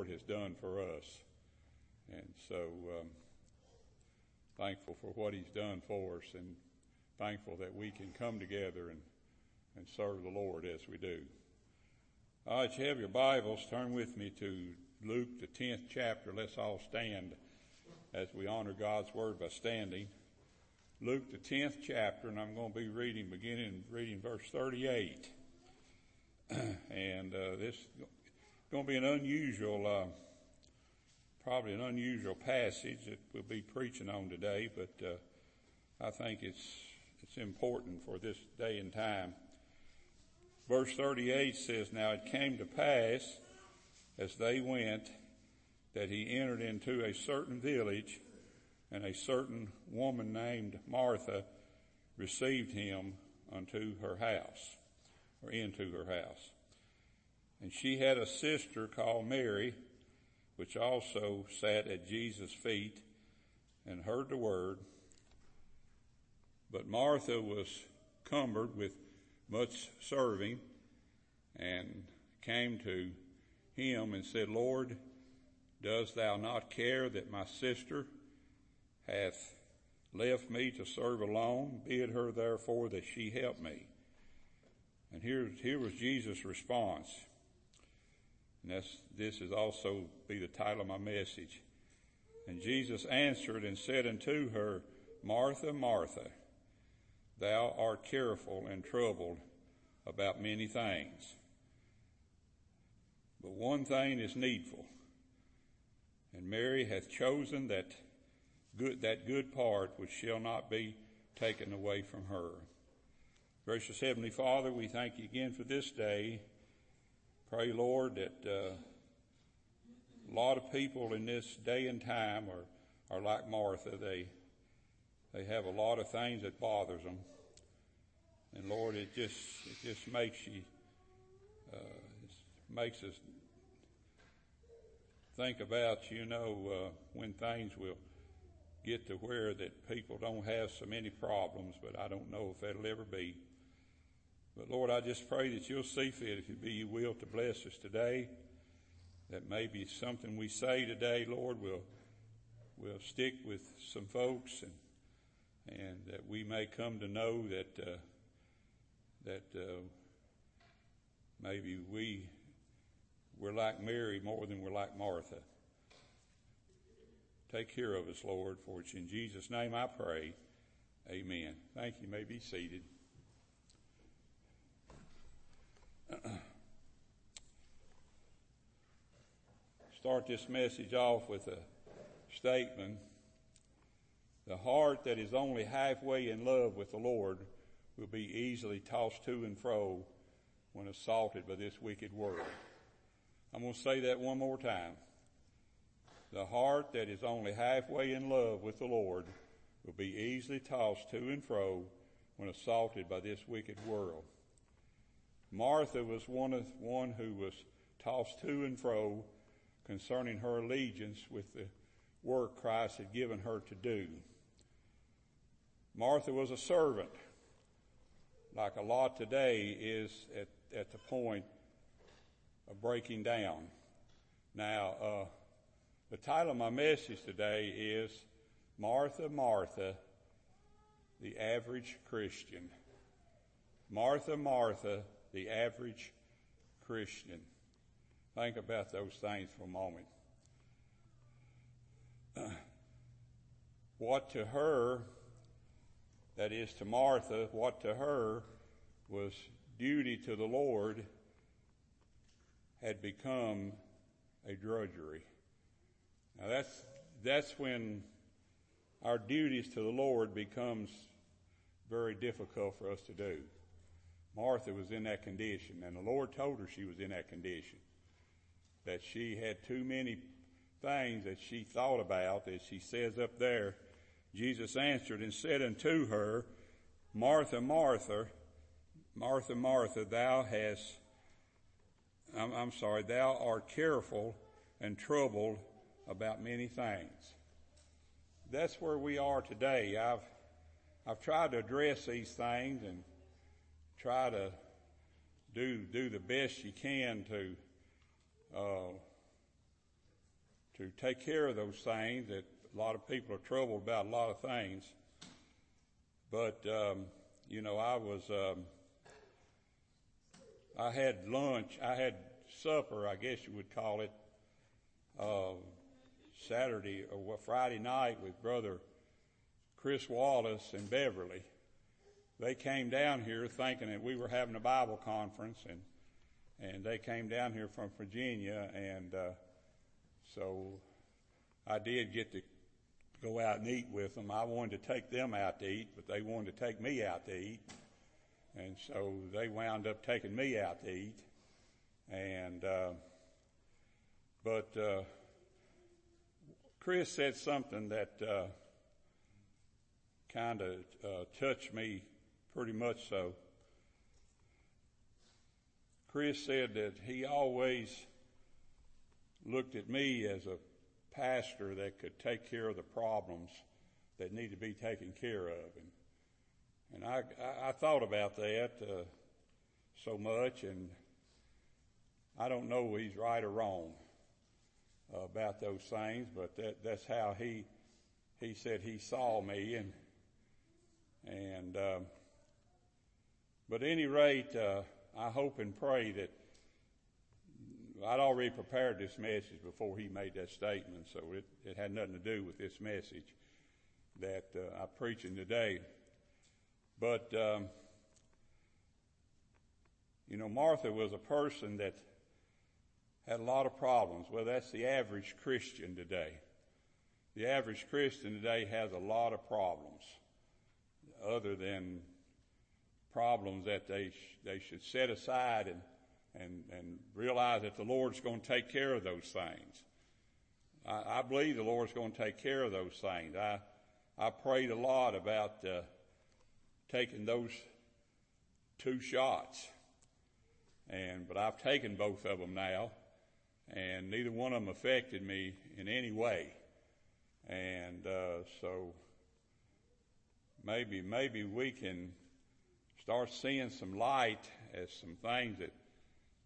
Lord has done for us. And so, um, thankful for what He's done for us and thankful that we can come together and, and serve the Lord as we do. Right, you have your Bibles. Turn with me to Luke, the 10th chapter. Let's all stand as we honor God's Word by standing. Luke, the 10th chapter, and I'm going to be reading, beginning reading verse 38. and uh, this is going to be an unusual, uh, probably an unusual passage that we'll be preaching on today, but uh, I think it's it's important for this day and time. Verse 38 says, Now it came to pass as they went that he entered into a certain village and a certain woman named Martha received him unto her house or into her house. And she had a sister called Mary, which also sat at Jesus' feet and heard the word. But Martha was cumbered with much serving and came to him and said, Lord, dost thou not care that my sister hath left me to serve alone? Bid her therefore that she help me. And here, here was Jesus' response. And this is also be the title of my message. And Jesus answered and said unto her, Martha, Martha, thou art careful and troubled about many things. But one thing is needful. And Mary hath chosen that good, that good part which shall not be taken away from her. Gracious Heavenly Father, we thank you again for this day. Pray, Lord, that uh, a lot of people in this day and time are, are like Martha. They they have a lot of things that bothers them, and Lord, it just it just makes you uh, makes us think about you know uh, when things will get to where that people don't have so many problems, but I don't know if that'll ever be. But Lord, I just pray that you'll see fit, if it be your will, to bless us today. That maybe something we say today, Lord, will will stick with some folks, and and that we may come to know that uh, that uh, maybe we we're like Mary more than we're like Martha. Take care of us, Lord, for it's in Jesus' name I pray. Amen. Thank you. you may be seated. Start this message off with a statement. The heart that is only halfway in love with the Lord will be easily tossed to and fro when assaulted by this wicked world. I'm going to say that one more time. The heart that is only halfway in love with the Lord will be easily tossed to and fro when assaulted by this wicked world. Martha was one of one who was tossed to and fro concerning her allegiance with the work Christ had given her to do. Martha was a servant, like a lot today is at, at the point of breaking down. Now, uh, the title of my message today is Martha, Martha, the average Christian. Martha, Martha, the average Christian. Think about those things for a moment. what to her, that is to Martha, what to her was duty to the Lord had become a drudgery. Now that's, that's when our duties to the Lord becomes very difficult for us to do. Martha was in that condition, and the Lord told her she was in that condition. That she had too many things that she thought about, as she says up there. Jesus answered and said unto her, Martha, Martha, Martha, Martha, thou hast, I'm, I'm sorry, thou art careful and troubled about many things. That's where we are today. I've, I've tried to address these things and try to do do the best you can to uh, to take care of those things that a lot of people are troubled about a lot of things. But, um, you know, I was, um, I had lunch, I had supper, I guess you would call it, uh, Saturday or Friday night with Brother Chris Wallace and Beverly. They came down here thinking that we were having a Bible conference and, and they came down here from Virginia and, uh, so I did get to go out and eat with them. I wanted to take them out to eat, but they wanted to take me out to eat. And so they wound up taking me out to eat. And, uh, but, uh, Chris said something that, uh, kind of, uh, touched me pretty much so. Chris said that he always looked at me as a pastor that could take care of the problems that need to be taken care of. And, and I, I, thought about that uh, so much, and I don't know he's right or wrong uh, about those things, but that, that's how he he said he saw me, and and um, but at any rate, uh, I hope and pray that I'd already prepared this message before he made that statement, so it, it had nothing to do with this message that uh, I'm preaching today. But, um, you know, Martha was a person that had a lot of problems. Well, that's the average Christian today. The average Christian today has a lot of problems other than problems that they, sh- they should set aside and and, and realize that the Lord's going to take care of those things. I, I believe the Lord's going to take care of those things. I, I prayed a lot about uh, taking those two shots, and but I've taken both of them now, and neither one of them affected me in any way, and uh, so maybe maybe we can start seeing some light as some things that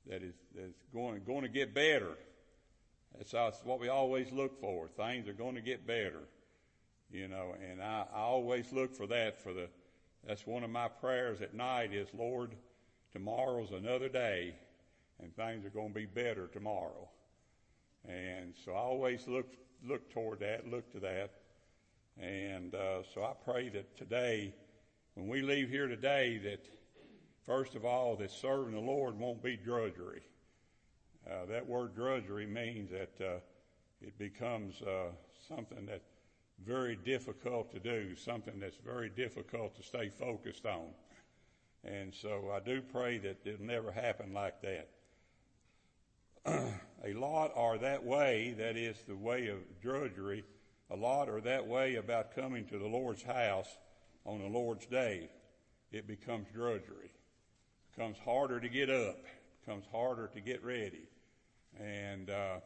that is, that's going, going to get better. That's, what we always look for. Things are going to get better, you know, and I, I always look for that for the, that's one of my prayers at night is, Lord, tomorrow's another day and things are going to be better tomorrow. And so I always look, look toward that, look to that. And, uh, so I pray that today, when we leave here today, that First of all, that serving the Lord won't be drudgery. Uh, that word drudgery means that uh, it becomes uh, something that's very difficult to do, something that's very difficult to stay focused on. And so I do pray that it'll never happen like that. a lot are that way, that is the way of drudgery, a lot are that way about coming to the Lord's house on the Lord's day. It becomes drudgery becomes harder to get up, becomes harder to get ready, and uh,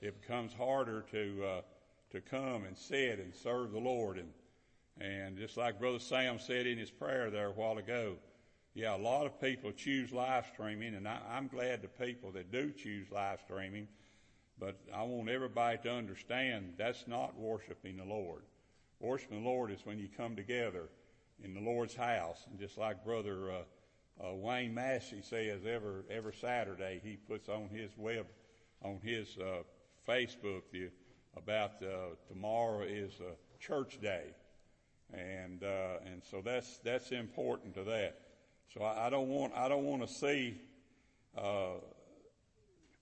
it becomes harder to uh, to come and sit and serve the Lord. And and just like Brother Sam said in his prayer there a while ago, yeah, a lot of people choose live streaming, and I, I'm glad the people that do choose live streaming. But I want everybody to understand that's not worshiping the Lord. Worshiping the Lord is when you come together in the Lord's house, and just like Brother uh, uh, Wayne Massey says every every Saturday he puts on his web on his uh, Facebook the, about uh, tomorrow is a church day, and uh, and so that's that's important to that. So I, I don't want I don't want to see uh,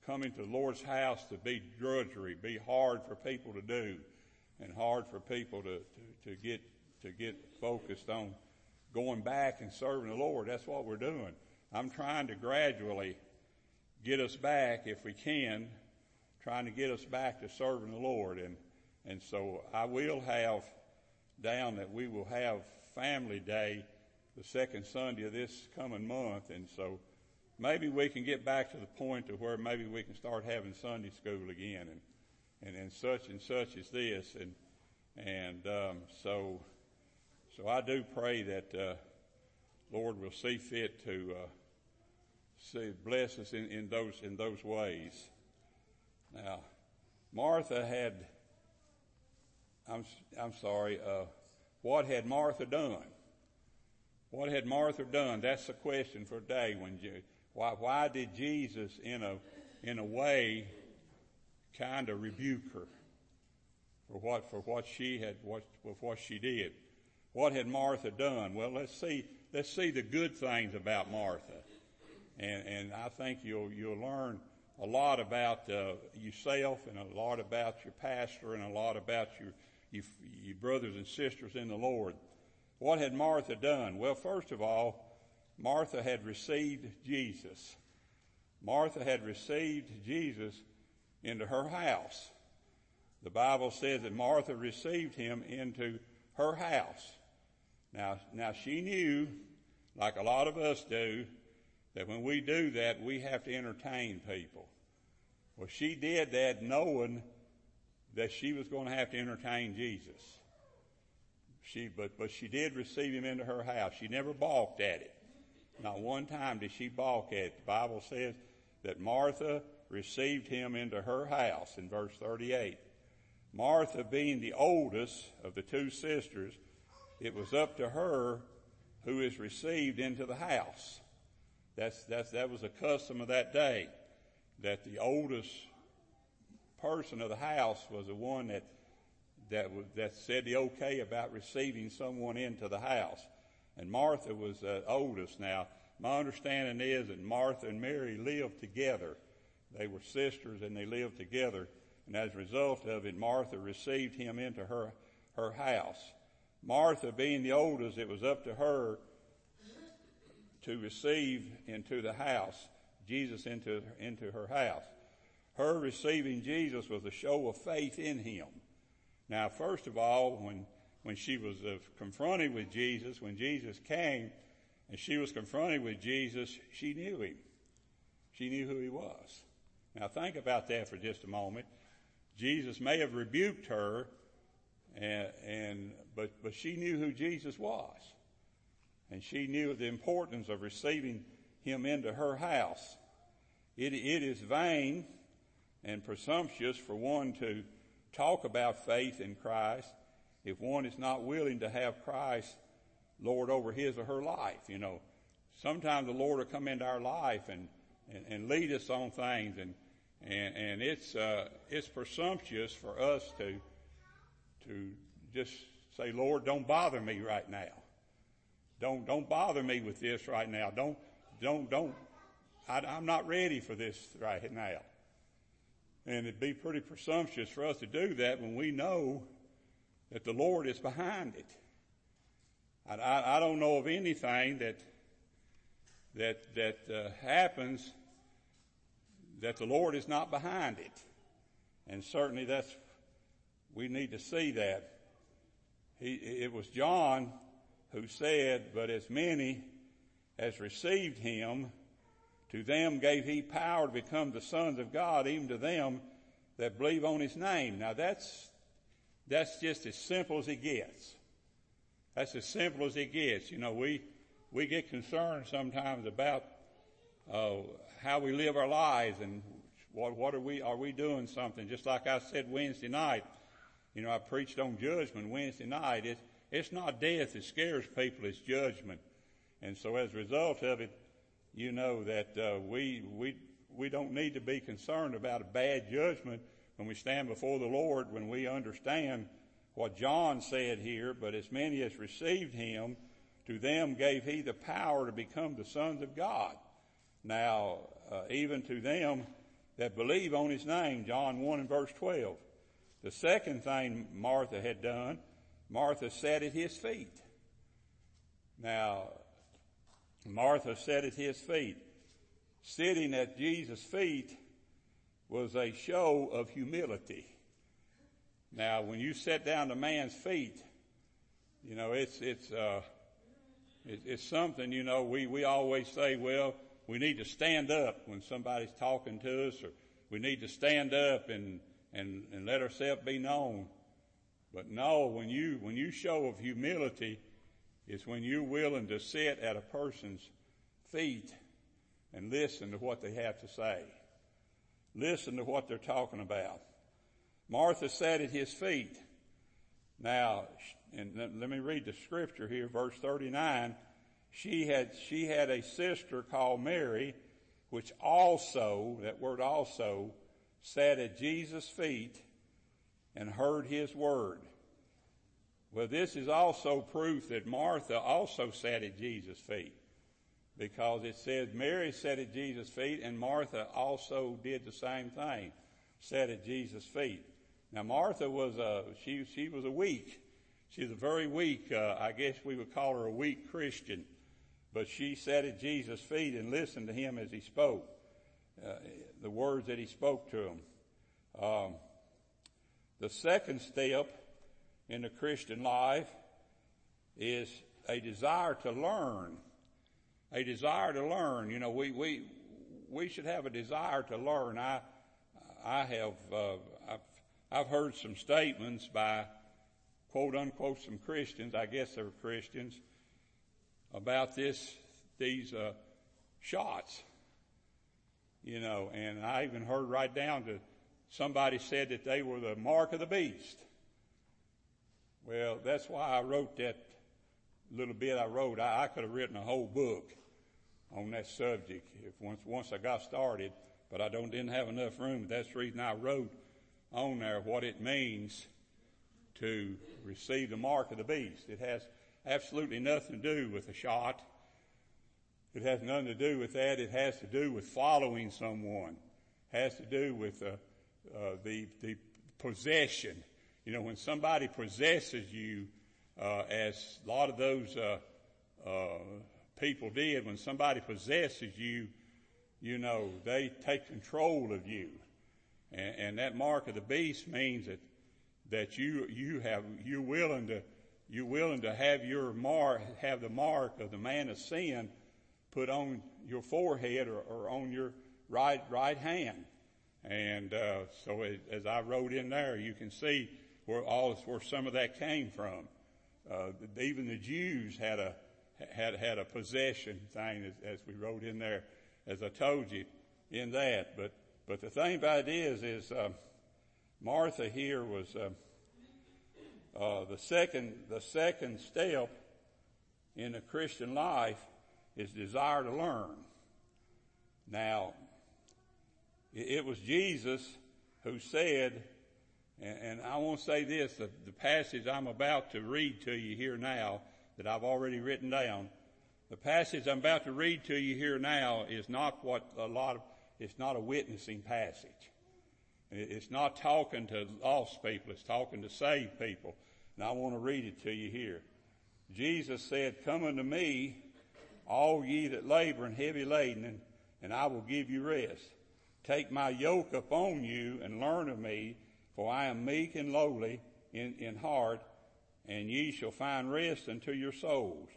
coming to the Lord's house to be drudgery, be hard for people to do, and hard for people to, to, to get to get focused on going back and serving the Lord. That's what we're doing. I'm trying to gradually get us back, if we can, trying to get us back to serving the Lord. And, and so I will have down that we will have family day the second Sunday of this coming month. And so maybe we can get back to the point to where maybe we can start having Sunday school again and, and, and such and such as this. And, and, um, so, so I do pray that uh, Lord will see fit to uh, see bless us in, in those in those ways. Now, Martha had, I'm, I'm sorry, uh, what had Martha done? What had Martha done? That's the question for today. When why, why did Jesus, in a, in a way, kind of rebuke her for what, for what she had, what, for what she did? What had Martha done? Well, let's see, let's see the good things about Martha. And, and I think you'll, you'll learn a lot about uh, yourself and a lot about your pastor and a lot about your, your, your brothers and sisters in the Lord. What had Martha done? Well, first of all, Martha had received Jesus. Martha had received Jesus into her house. The Bible says that Martha received him into her house. Now, now she knew, like a lot of us do, that when we do that, we have to entertain people. Well, she did that knowing that she was going to have to entertain Jesus. She, but, but she did receive him into her house. She never balked at it. Not one time did she balk at it. The Bible says that Martha received him into her house in verse 38. Martha being the oldest of the two sisters, it was up to her who is received into the house. That's, that's, that was a custom of that day, that the oldest person of the house was the one that, that, that said the okay about receiving someone into the house. And Martha was the oldest. Now, my understanding is that Martha and Mary lived together. They were sisters and they lived together. And as a result of it, Martha received him into her, her house. Martha being the oldest, it was up to her to receive into the house, Jesus into, into her house. Her receiving Jesus was a show of faith in him. Now, first of all, when, when she was uh, confronted with Jesus, when Jesus came and she was confronted with Jesus, she knew him. She knew who he was. Now think about that for just a moment. Jesus may have rebuked her, and, and but but she knew who Jesus was. And she knew the importance of receiving him into her house. It, it is vain and presumptuous for one to talk about faith in Christ if one is not willing to have Christ Lord over his or her life. You know, sometimes the Lord will come into our life and, and, and lead us on things and, and, and it's, uh, it's presumptuous for us to, to just say, Lord, don't bother me right now. Don't, don't bother me with this right now. Don't, don't, don't, I, I'm not ready for this right now. And it'd be pretty presumptuous for us to do that when we know that the Lord is behind it. I, I, I don't know of anything that that that uh, happens that the Lord is not behind it, and certainly that's we need to see that. He, it was John who said, But as many as received him, to them gave he power to become the sons of God, even to them that believe on his name. Now that's, that's just as simple as it gets. That's as simple as it gets. You know, we, we get concerned sometimes about, uh, how we live our lives and what, what are we, are we doing something? Just like I said Wednesday night, you know, I preached on judgment Wednesday night. It, it's not death that scares people, it's judgment. And so as a result of it, you know that uh, we, we, we don't need to be concerned about a bad judgment when we stand before the Lord, when we understand what John said here, but as many as received him, to them gave he the power to become the sons of God. Now, uh, even to them that believe on his name, John 1 and verse 12. The second thing Martha had done Martha sat at his feet. Now, Martha sat at his feet. Sitting at Jesus' feet was a show of humility. Now, when you sit down to man's feet, you know, it's, it's, uh, it's something, you know, we, we always say, well, we need to stand up when somebody's talking to us or we need to stand up and, and, and let ourselves be known. But no, when you, when you show of humility, it's when you're willing to sit at a person's feet and listen to what they have to say. Listen to what they're talking about. Martha sat at his feet. Now, and let me read the scripture here, verse 39. She had, she had a sister called Mary, which also, that word also, sat at Jesus' feet and heard his word. Well, this is also proof that Martha also sat at Jesus' feet because it says Mary sat at Jesus' feet and Martha also did the same thing, sat at Jesus' feet. Now Martha was a, she, she was a weak, she's a very weak, uh, I guess we would call her a weak Christian, but she sat at Jesus' feet and listened to him as he spoke, uh, the words that he spoke to him. Um, the second step in the Christian life is a desire to learn. A desire to learn. You know, we, we, we should have a desire to learn. I, I have, uh, I've, I've heard some statements by quote unquote some Christians, I guess they were Christians, about this, these, uh, shots. You know, and I even heard right down to somebody said that they were the mark of the beast. Well, that's why I wrote that little bit I wrote. I, I could have written a whole book on that subject if once, once I got started, but I don't, didn't have enough room. That's the reason I wrote on there what it means to receive the mark of the beast. It has absolutely nothing to do with a shot. It has nothing to do with that. It has to do with following someone. It has to do with uh, uh, the the possession. You know, when somebody possesses you, uh, as a lot of those uh, uh, people did, when somebody possesses you, you know, they take control of you. And, and that mark of the beast means that, that you, you have, you're willing to, you're willing to have your mark, have the mark of the man of sin put on your forehead or, or on your right, right hand. And, uh, so as, as, I wrote in there, you can see where all, where some of that came from. Uh, even the Jews had a, had, had a possession thing as, as we wrote in there, as I told you in that. But but the thing about it is, is uh, Martha here was uh, uh, the second the second step in the Christian life is desire to learn. Now, it, was Jesus who said, and, and I want to say this: the, the passage I'm about to read to you here now that I've already written down. The passage I'm about to read to you here now is not what a lot of it's not a witnessing passage. It's not talking to lost people. It's talking to saved people. And I want to read it to you here. Jesus said, come unto me, all ye that labor and heavy laden, and, I will give you rest. Take my yoke upon you and learn of me, for I am meek and lowly in, in heart, and ye shall find rest unto your souls.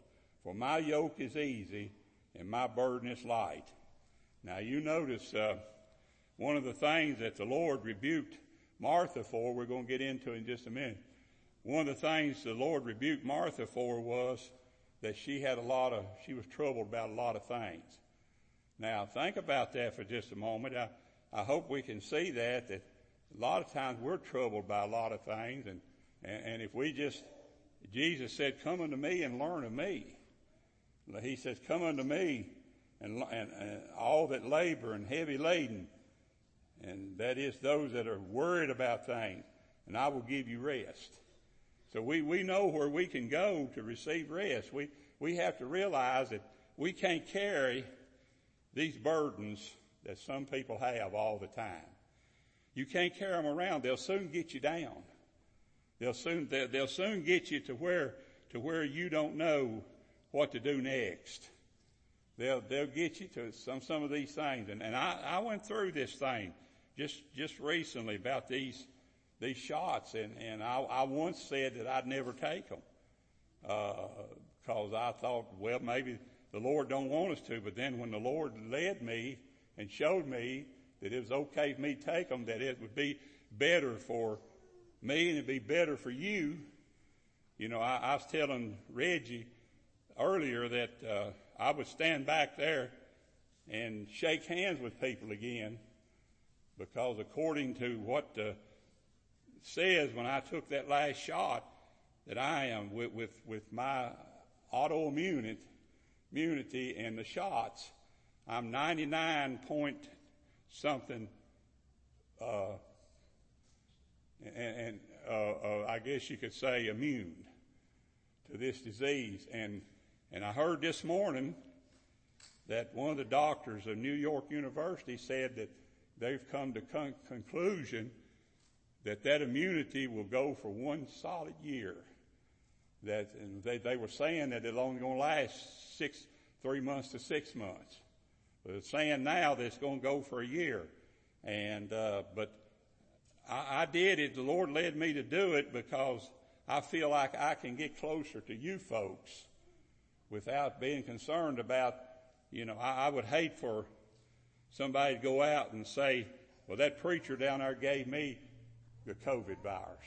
For my yoke is easy and my burden is light. Now you notice uh, one of the things that the Lord rebuked Martha for, we're going to get into in just a minute. One of the things the Lord rebuked Martha for was that she had a lot of, she was troubled about a lot of things. Now think about that for just a moment. I, I hope we can see that, that a lot of times we're troubled by a lot of things and, and, and if we just, Jesus said, come unto me and learn of me. He says, come unto me and, and, and all that labor and heavy laden, and that is those that are worried about things, and I will give you rest. So we, we know where we can go to receive rest. We, we have to realize that we can't carry these burdens that some people have all the time. You can't carry them around. They'll soon get you down. They'll soon, they'll, they'll soon get you to where, to where you don't know what to do next. They'll, they'll get you to some, some of these things. And, and I, I went through this thing just, just recently about these, these shots. And, and I, I once said that I'd never take them. Uh, cause I thought, well, maybe the Lord don't want us to. But then when the Lord led me and showed me that it was okay for me to take them, that it would be better for me and it'd be better for you. You know, I, I was telling Reggie earlier that, uh, I would stand back there and shake hands with people again because according to what uh, says when I took that last shot that I am with, with, with my autoimmunity immunity and the shots, I'm 99 point something, uh, and, and uh, uh, I guess you could say immune to this disease. And and I heard this morning that one of the doctors of New York University said that they've come to con- conclusion that that immunity will go for one solid year. That they, they were saying that it's only going to last six, three months to six months. But it's saying now that it's going to go for a year. And, uh, but I, I did it. The Lord led me to do it because I feel like I can get closer to you folks without being concerned about, you know, I, I would hate for somebody to go out and say, well, that preacher down there gave me the COVID virus.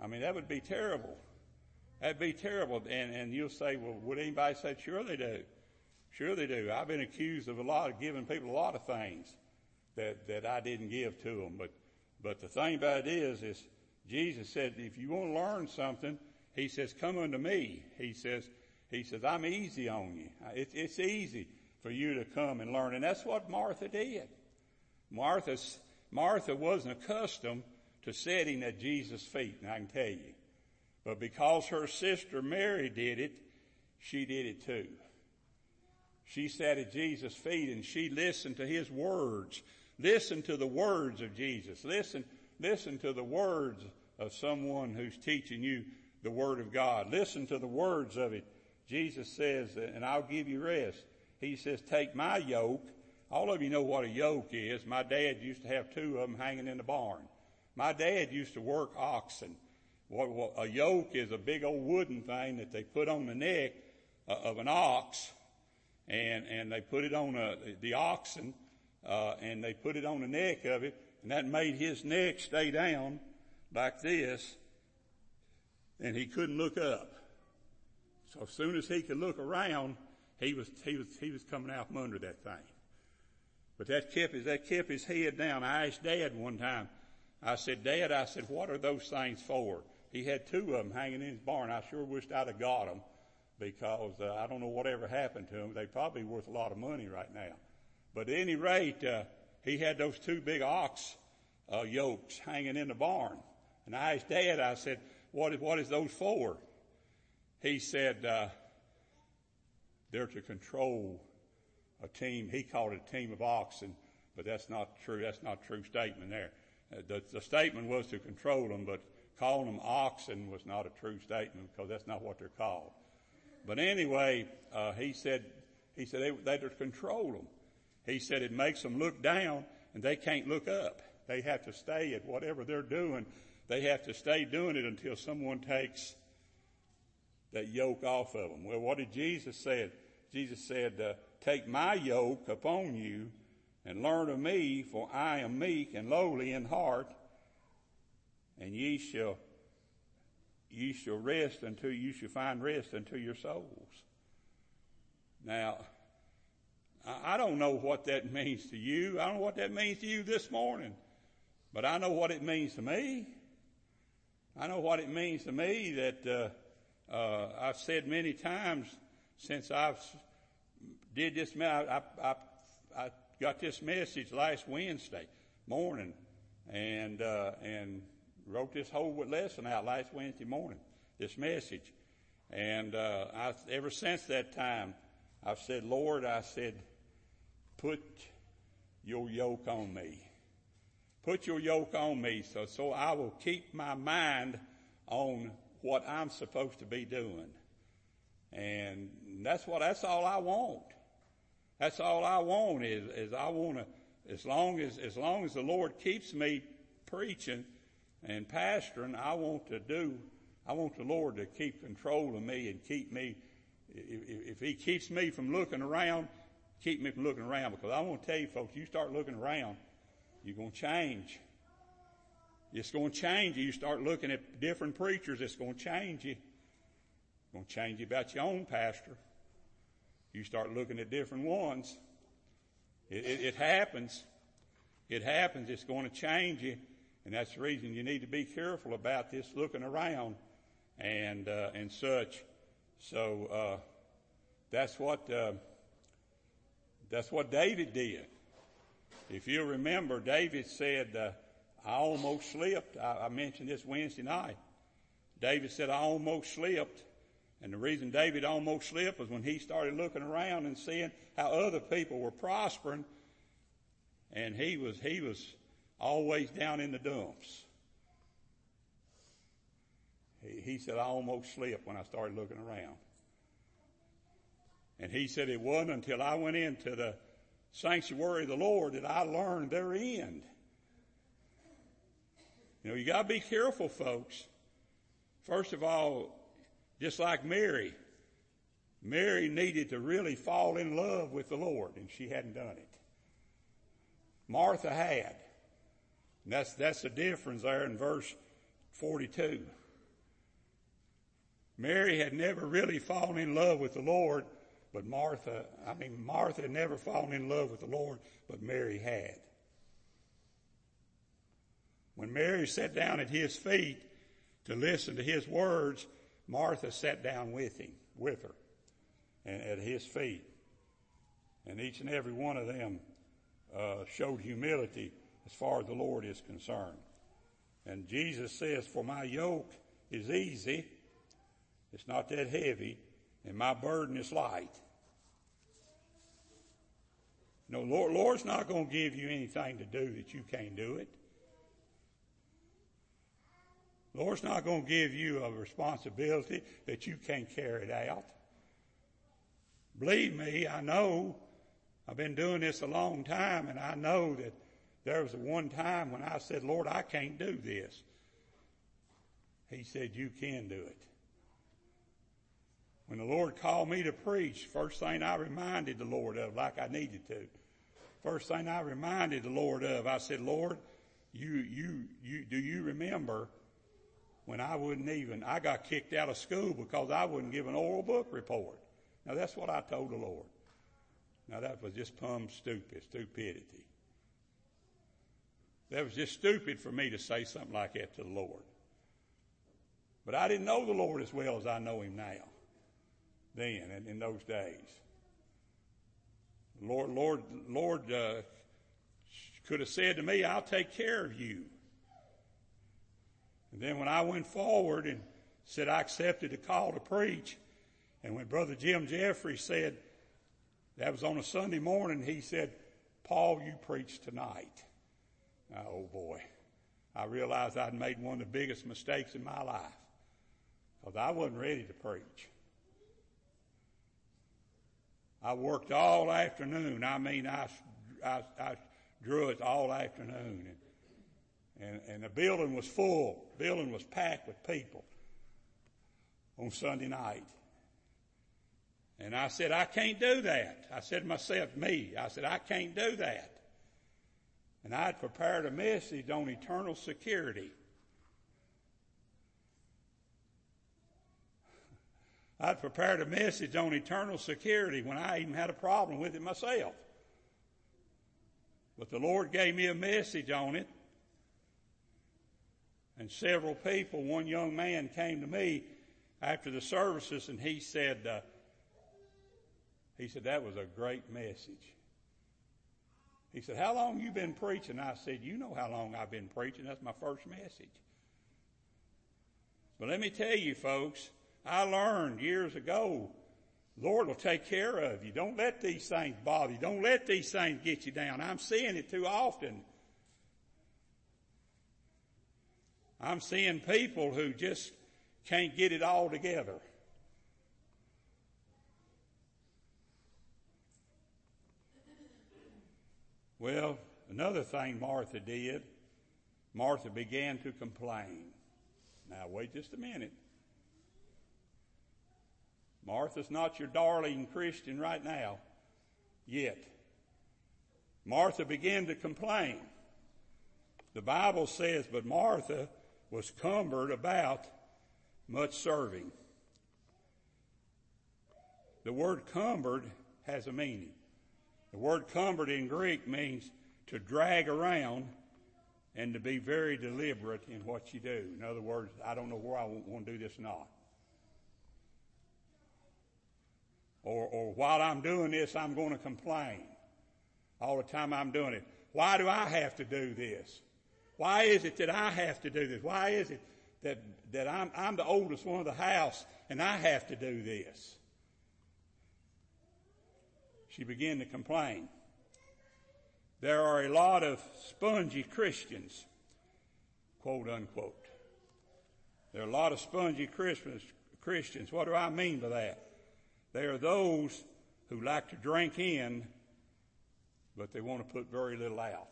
I mean, that would be terrible. That'd be terrible. And, and you'll say, well, would anybody say, sure they do. Sure they do. I've been accused of a lot of giving people a lot of things that, that I didn't give to them. But, but the thing about it is, is Jesus said, if you want to learn something, he says, come unto me. He says, he says, I'm easy on you. It's, it's easy for you to come and learn. And that's what Martha did. Martha's, Martha wasn't accustomed to sitting at Jesus' feet, and I can tell you. But because her sister Mary did it, she did it too. She sat at Jesus' feet and she listened to his words. Listen to the words of Jesus. Listen, listen to the words of someone who's teaching you the Word of God. Listen to the words of it. Jesus says, and I'll give you rest. He says, take my yoke. All of you know what a yoke is. My dad used to have two of them hanging in the barn. My dad used to work oxen. A yoke is a big old wooden thing that they put on the neck uh, of an ox, and and they put it on a, the oxen, uh, and they put it on the neck of it, and that made his neck stay down like this, and he couldn't look up. So as soon as he could look around, he was he was he was coming out from under that thing. But that kept his that kept his head down. I asked Dad one time. I said, Dad, I said, what are those things for? He had two of them hanging in his barn. I sure wished I'd have got them because uh, I don't know whatever happened to them. They probably worth a lot of money right now. But at any rate, uh, he had those two big ox uh, yokes hanging in the barn. And I asked Dad, I said, what is, what is those for? He said, uh, they're to control a team. He called it a team of oxen, but that's not true. That's not a true statement there. Uh, the, the statement was to control them, but calling them oxen was not a true statement because that's not what they're called. But anyway, uh, he said, he said they, they control them. He said it makes them look down and they can't look up. They have to stay at whatever they're doing. They have to stay doing it until someone takes that yoke off of them. Well, what did Jesus say? Jesus said, uh, take my yoke upon you and learn of me, for I am meek and lowly in heart, and ye shall ye shall rest until you shall find rest unto your souls. Now, I don't know what that means to you. I don't know what that means to you this morning, but I know what it means to me. I know what it means to me that uh, uh, I've said many times since I've did this. I, I, I got this message last Wednesday morning, and uh, and wrote this whole lesson out last Wednesday morning. This message, and uh, I, ever since that time, I've said, Lord, I said, put your yoke on me. Put your yoke on me, so so I will keep my mind on what I'm supposed to be doing. And that's what, that's all I want. That's all I want is, is I want to, as long as, as long as the Lord keeps me preaching and pastoring, I want to do, I want the Lord to keep control of me and keep me, if, if He keeps me from looking around, keep me from looking around because I want to tell you folks, you start looking around, you're going to change. It's going to change you. You start looking at different preachers, it's going to change you. It's going to change you about your own pastor. You start looking at different ones. It, it, it happens. It happens. It's going to change you. And that's the reason you need to be careful about this looking around and, uh, and such. So, uh, that's what, uh, that's what David did. If you remember, David said, uh, I almost slipped. I, I mentioned this Wednesday night. David said, I almost slipped. And the reason David almost slipped was when he started looking around and seeing how other people were prospering. And he was, he was always down in the dumps. He, he said, I almost slipped when I started looking around. And he said, it wasn't until I went into the sanctuary of the Lord that I learned their end. You know, you gotta be careful, folks. First of all, just like Mary, Mary needed to really fall in love with the Lord, and she hadn't done it. Martha had. And that's, that's the difference there in verse 42. Mary had never really fallen in love with the Lord, but Martha, I mean, Martha had never fallen in love with the Lord, but Mary had. When Mary sat down at his feet to listen to his words, Martha sat down with him, with her, and at his feet. And each and every one of them uh, showed humility as far as the Lord is concerned. And Jesus says, For my yoke is easy, it's not that heavy, and my burden is light. No, Lord, Lord's not going to give you anything to do that you can't do it. Lord's not going to give you a responsibility that you can't carry it out. Believe me, I know I've been doing this a long time and I know that there was one time when I said, Lord, I can't do this. He said, you can do it. When the Lord called me to preach, first thing I reminded the Lord of, like I needed to, first thing I reminded the Lord of, I said, Lord, you, you, you, do you remember when I wouldn't even, I got kicked out of school because I wouldn't give an oral book report. Now that's what I told the Lord. Now that was just plumb stupid, stupidity. That was just stupid for me to say something like that to the Lord. But I didn't know the Lord as well as I know Him now, then and in those days. Lord, Lord, Lord uh, could have said to me, I'll take care of you. And then when I went forward and said I accepted the call to preach, and when Brother Jim Jeffrey said, that was on a Sunday morning, he said, Paul, you preach tonight. Oh boy. I realized I'd made one of the biggest mistakes in my life because I wasn't ready to preach. I worked all afternoon. I mean, I, I, I drew it all afternoon. And and, and the building was full. The building was packed with people on Sunday night. And I said, I can't do that. I said myself, me, I said, I can't do that. And I had prepared a message on eternal security. I'd prepared a message on eternal security when I even had a problem with it myself. But the Lord gave me a message on it and several people, one young man came to me after the services and he said, uh, he said, that was a great message. He said, how long you been preaching? I said, you know how long I've been preaching. That's my first message. But let me tell you folks, I learned years ago, Lord will take care of you. Don't let these things bother you. Don't let these things get you down. I'm seeing it too often. I'm seeing people who just can't get it all together. Well, another thing Martha did, Martha began to complain. Now, wait just a minute. Martha's not your darling Christian right now, yet. Martha began to complain. The Bible says, but Martha was cumbered about much serving. The word cumbered has a meaning. The word cumbered in Greek means to drag around and to be very deliberate in what you do. In other words, I don't know where I want to do this or not. Or, or while I'm doing this, I'm going to complain all the time I'm doing it. Why do I have to do this? Why is it that I have to do this? Why is it that, that I'm, I'm the oldest one of the house and I have to do this? She began to complain. There are a lot of spongy Christians, quote unquote. There are a lot of spongy Christians. What do I mean by that? They are those who like to drink in, but they want to put very little out.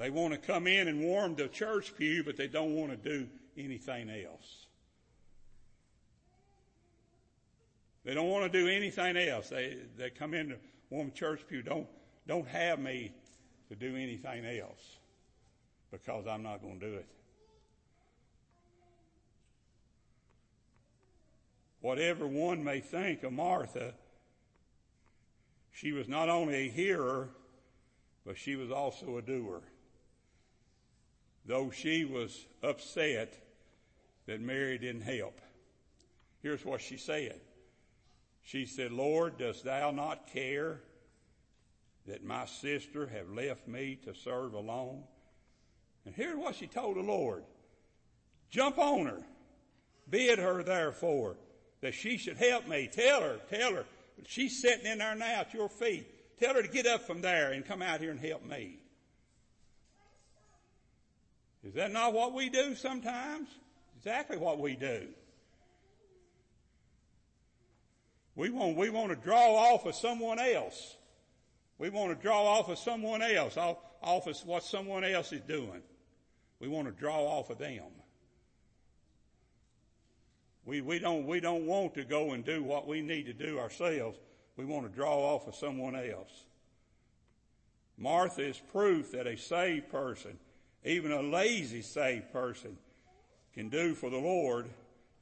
They want to come in and warm the church pew, but they don't want to do anything else. They don't want to do anything else. They, they come in to warm church pew. Don't, don't have me to do anything else because I'm not going to do it. Whatever one may think of Martha, she was not only a hearer, but she was also a doer. Though she was upset that Mary didn't help. Here's what she said. She said, Lord, dost thou not care that my sister have left me to serve alone? And here's what she told the Lord. Jump on her. Bid her therefore that she should help me. Tell her, tell her. She's sitting in there now at your feet. Tell her to get up from there and come out here and help me. Is that not what we do sometimes? Exactly what we do. We want, we want to draw off of someone else. We want to draw off of someone else, off, off of what someone else is doing. We want to draw off of them. We, we don't, we don't want to go and do what we need to do ourselves. We want to draw off of someone else. Martha is proof that a saved person, even a lazy saved person, can do for the Lord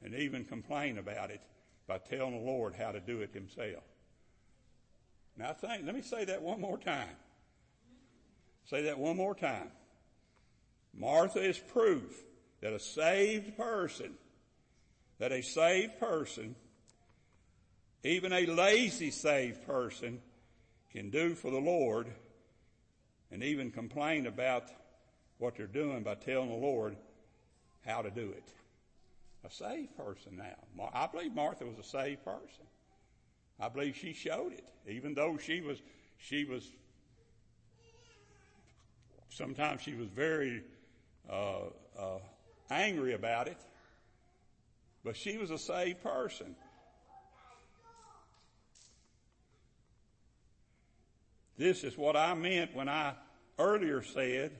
and even complain about it by telling the Lord how to do it himself. Now think, let me say that one more time. Say that one more time. Martha is proof that a saved person that a saved person, even a lazy saved person, can do for the Lord and even complain about what they're doing by telling the Lord how to do it. A saved person now. I believe Martha was a saved person. I believe she showed it, even though she was, she was, sometimes she was very uh, uh, angry about it. But she was a saved person. This is what I meant when I earlier said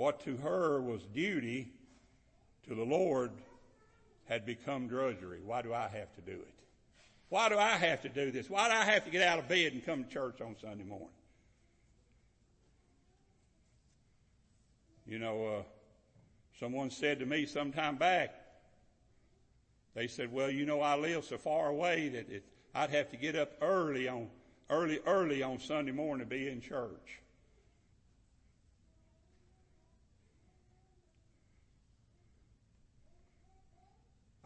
what to her was duty to the Lord had become drudgery. Why do I have to do it? Why do I have to do this? Why do I have to get out of bed and come to church on Sunday morning? You know, uh, Someone said to me some time back, they said, well, you know, I live so far away that it, I'd have to get up early on, early, early on Sunday morning to be in church.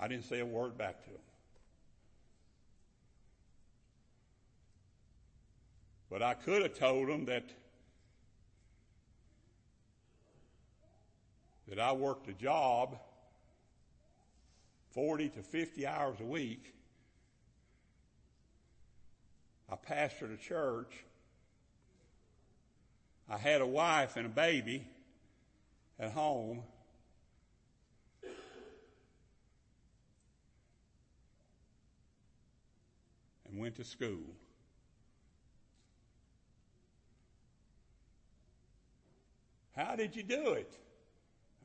I didn't say a word back to him. But I could have told him that that I worked a job 40 to 50 hours a week. I pastored a church. I had a wife and a baby at home. And went to school. How did you do it?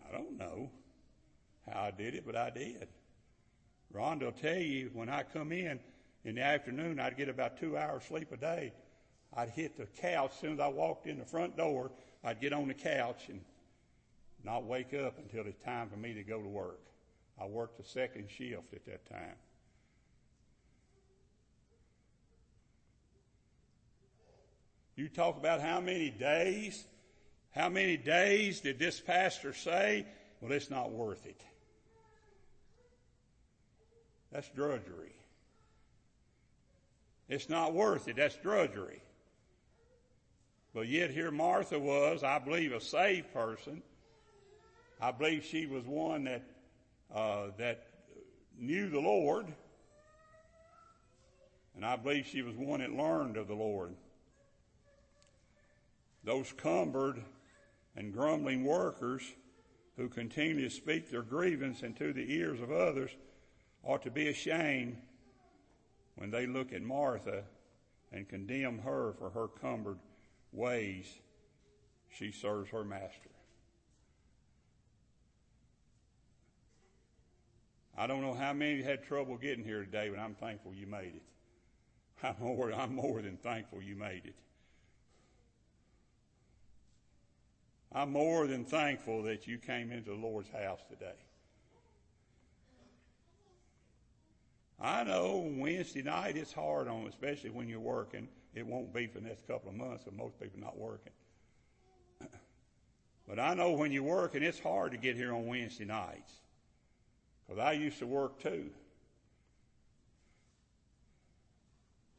I don't know how I did it, but I did. Rhonda will tell you when I come in in the afternoon, I'd get about two hours sleep a day. I'd hit the couch as soon as I walked in the front door. I'd get on the couch and not wake up until it's time for me to go to work. I worked the second shift at that time. You talk about how many days, how many days did this pastor say? Well, it's not worth it. That's drudgery. It's not worth it. That's drudgery. But yet here Martha was, I believe, a saved person. I believe she was one that uh, that knew the Lord, and I believe she was one that learned of the Lord. Those cumbered and grumbling workers who continue to speak their grievance into the ears of others ought to be ashamed when they look at Martha and condemn her for her cumbered ways she serves her master. I don't know how many had trouble getting here today, but I'm thankful you made it. I'm more, I'm more than thankful you made it. I'm more than thankful that you came into the Lord's house today. I know Wednesday night it's hard on, especially when you're working. It won't be for the next couple of months, so most people not working. But I know when you're working, it's hard to get here on Wednesday nights. Because I used to work too.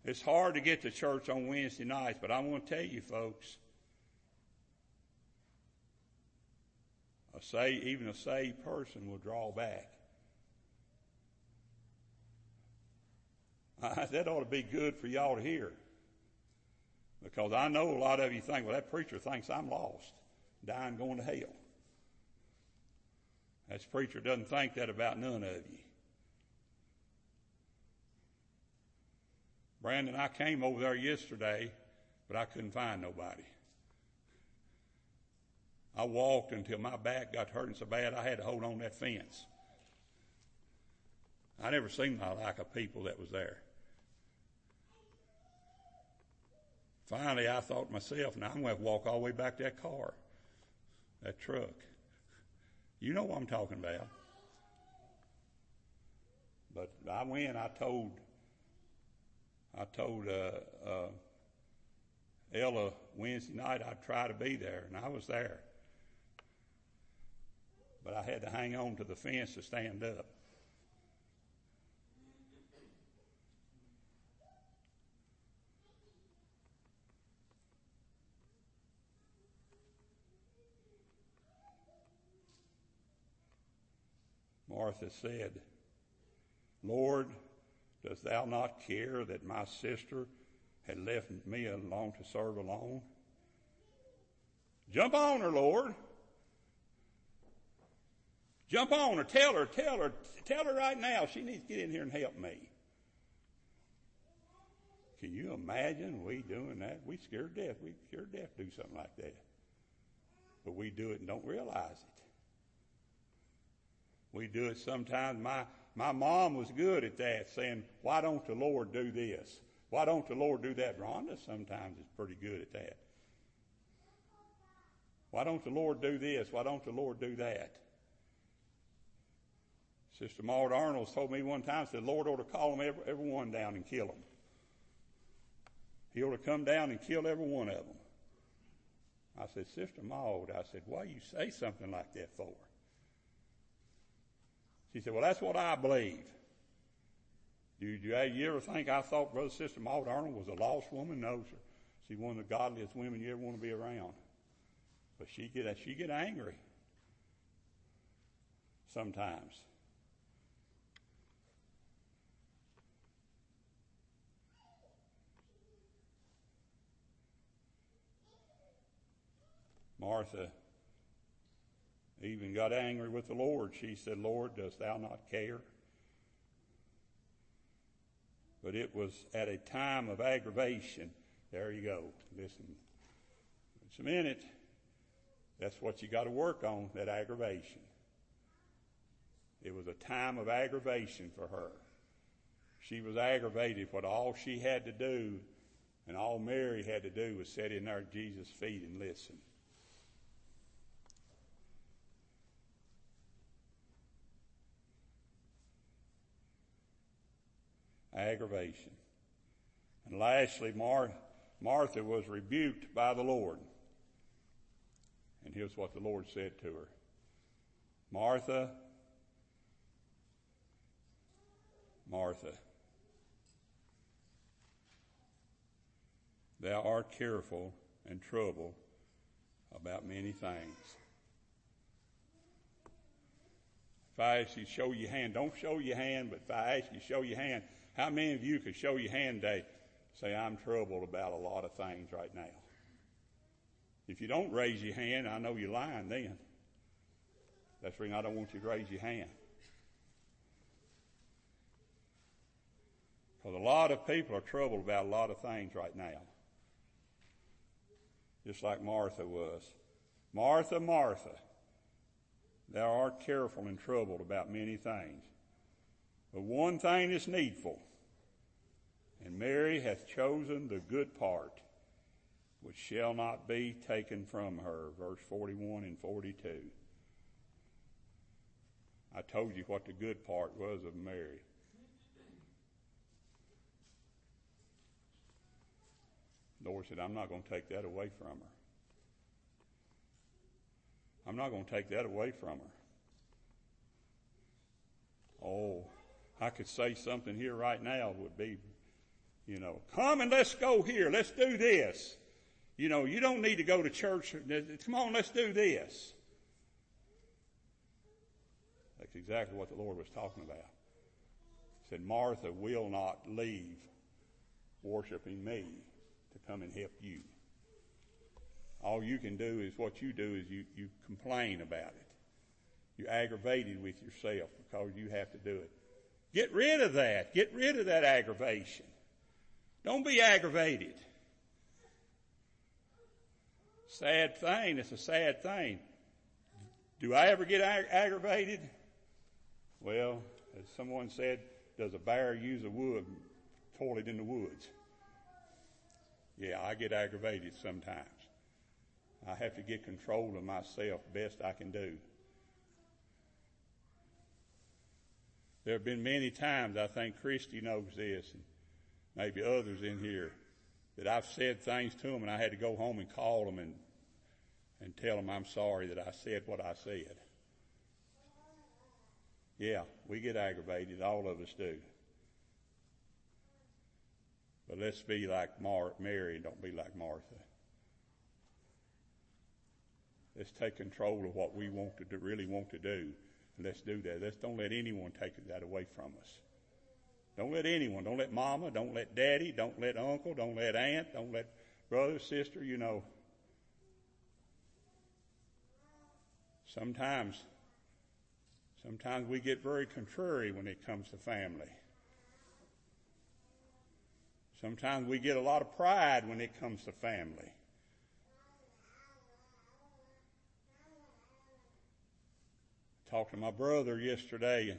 It's hard to get to church on Wednesday nights, but I want to tell you folks, say, even a saved person will draw back. that ought to be good for y'all to hear. Because I know a lot of you think, well, that preacher thinks I'm lost, dying, going to hell. That preacher doesn't think that about none of you. Brandon, I came over there yesterday, but I couldn't find nobody. I walked until my back got hurting so bad I had to hold on that fence. I never seen my like of people that was there. Finally, I thought to myself, now I'm going to walk all the way back to that car, that truck. You know what I'm talking about. But I went, I told, I told uh, uh, Ella Wednesday night I'd try to be there, and I was there. But I had to hang on to the fence to stand up. Martha said, Lord, dost thou not care that my sister had left me alone to serve alone? Jump on her, Lord. Jump on her. Tell her, tell her, tell her right now she needs to get in here and help me. Can you imagine we doing that? We scared death. We scared death to do something like that. But we do it and don't realize it. We do it sometimes. My, my mom was good at that, saying, Why don't the Lord do this? Why don't the Lord do that? Rhonda sometimes is pretty good at that. Why don't the Lord do this? Why don't the Lord do that? Sister Maud Arnold told me one time, said, Lord ought to call them every, one down and kill them. He ought to come down and kill every one of them. I said, Sister Maud, I said, why you say something like that for? She said, Well, that's what I believe. Do you, you ever think I thought Brother Sister Maud Arnold was a lost woman? No, sir. She's one of the godliest women you ever want to be around. But she get she get angry sometimes. Martha even got angry with the Lord. She said, Lord, dost thou not care? But it was at a time of aggravation. There you go. Listen. Just a minute. That's what you got to work on, that aggravation. It was a time of aggravation for her. She was aggravated, but all she had to do and all Mary had to do was sit in there at Jesus' feet and listen. Aggravation. And lastly, Mar- Martha was rebuked by the Lord. And here's what the Lord said to her Martha, Martha, thou art careful and troubled about many things. If I ask you to show your hand, don't show your hand, but if I ask you to show your hand, how many of you could show your hand today, say, I'm troubled about a lot of things right now? If you don't raise your hand, I know you're lying then. That's the reason I don't want you to raise your hand. Because a lot of people are troubled about a lot of things right now. Just like Martha was. Martha, Martha, thou art careful and troubled about many things. But one thing is needful, and Mary hath chosen the good part, which shall not be taken from her. Verse 41 and 42. I told you what the good part was of Mary. Lord said, I'm not going to take that away from her. I'm not going to take that away from her. Oh, I could say something here right now would be, you know, come and let's go here. Let's do this. You know, you don't need to go to church. Come on, let's do this. That's exactly what the Lord was talking about. He said, Martha will not leave worshiping me to come and help you. All you can do is what you do is you, you complain about it. You're aggravated with yourself because you have to do it. Get rid of that. Get rid of that aggravation. Don't be aggravated. Sad thing. It's a sad thing. Do I ever get ag- aggravated? Well, as someone said, does a bear use a wood toilet in the woods? Yeah, I get aggravated sometimes. I have to get control of myself best I can do. There have been many times, I think Christy knows this, and maybe others in here, that I've said things to them and I had to go home and call them and, and tell them I'm sorry that I said what I said. Yeah, we get aggravated. All of us do. But let's be like Mar- Mary and don't be like Martha. Let's take control of what we want to do, really want to do. And let's do that. Let's don't let anyone take that away from us. Don't let anyone, don't let mama, don't let daddy, don't let uncle, don't let aunt, don't let brother, sister, you know. Sometimes, sometimes we get very contrary when it comes to family. Sometimes we get a lot of pride when it comes to family. Talked to my brother yesterday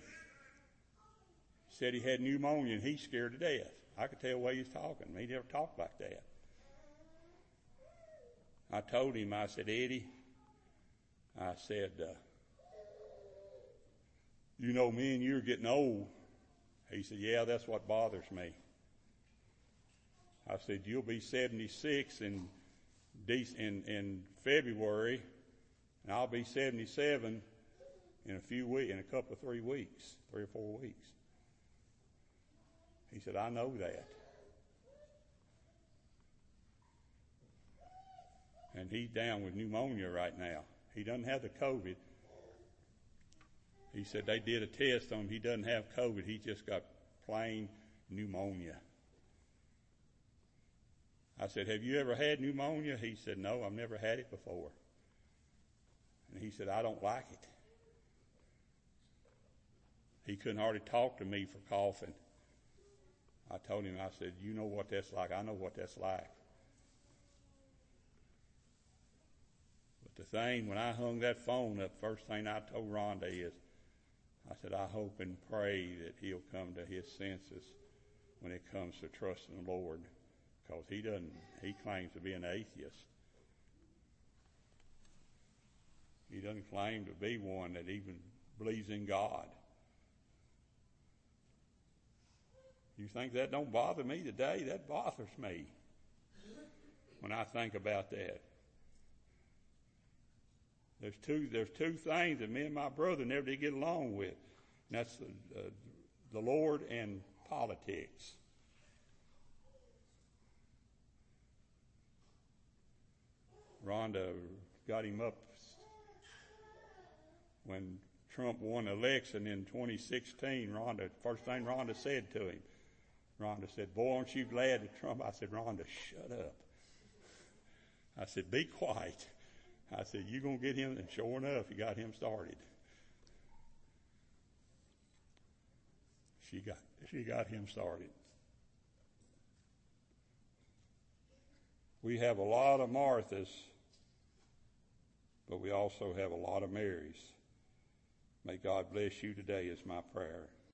said he had pneumonia and he's scared to death. I could tell the way he's talking. He never talked like that. I told him, I said, Eddie, I said, uh, you know, me and you're getting old. He said, yeah, that's what bothers me. I said, you'll be 76 in, in, in February, and I'll be 77 in a few weeks, in a couple of three weeks, three or four weeks. He said, I know that. And he's down with pneumonia right now. He doesn't have the COVID. He said they did a test on him. He doesn't have COVID. He just got plain pneumonia. I said, Have you ever had pneumonia? He said, No, I've never had it before. And he said, I don't like it. He couldn't hardly talk to me for coughing. I told him, I said, You know what that's like. I know what that's like. But the thing, when I hung that phone up, first thing I told Rhonda is, I said, I hope and pray that he'll come to his senses when it comes to trusting the Lord. Because he doesn't, he claims to be an atheist. He doesn't claim to be one that even believes in God. You think that don't bother me today? That bothers me. when I think about that. There's two, there's two things that me and my brother never did get along with. And that's the, uh, the Lord and politics. Rhonda got him up when Trump won election in 2016. Rhonda, first thing Rhonda said to him, Rhonda said, Boy, aren't you glad that Trump? I said, Rhonda, shut up. I said, Be quiet. I said, You're going to get him. And sure enough, he got him started. She got, she got him started. We have a lot of Marthas, but we also have a lot of Marys. May God bless you today, is my prayer.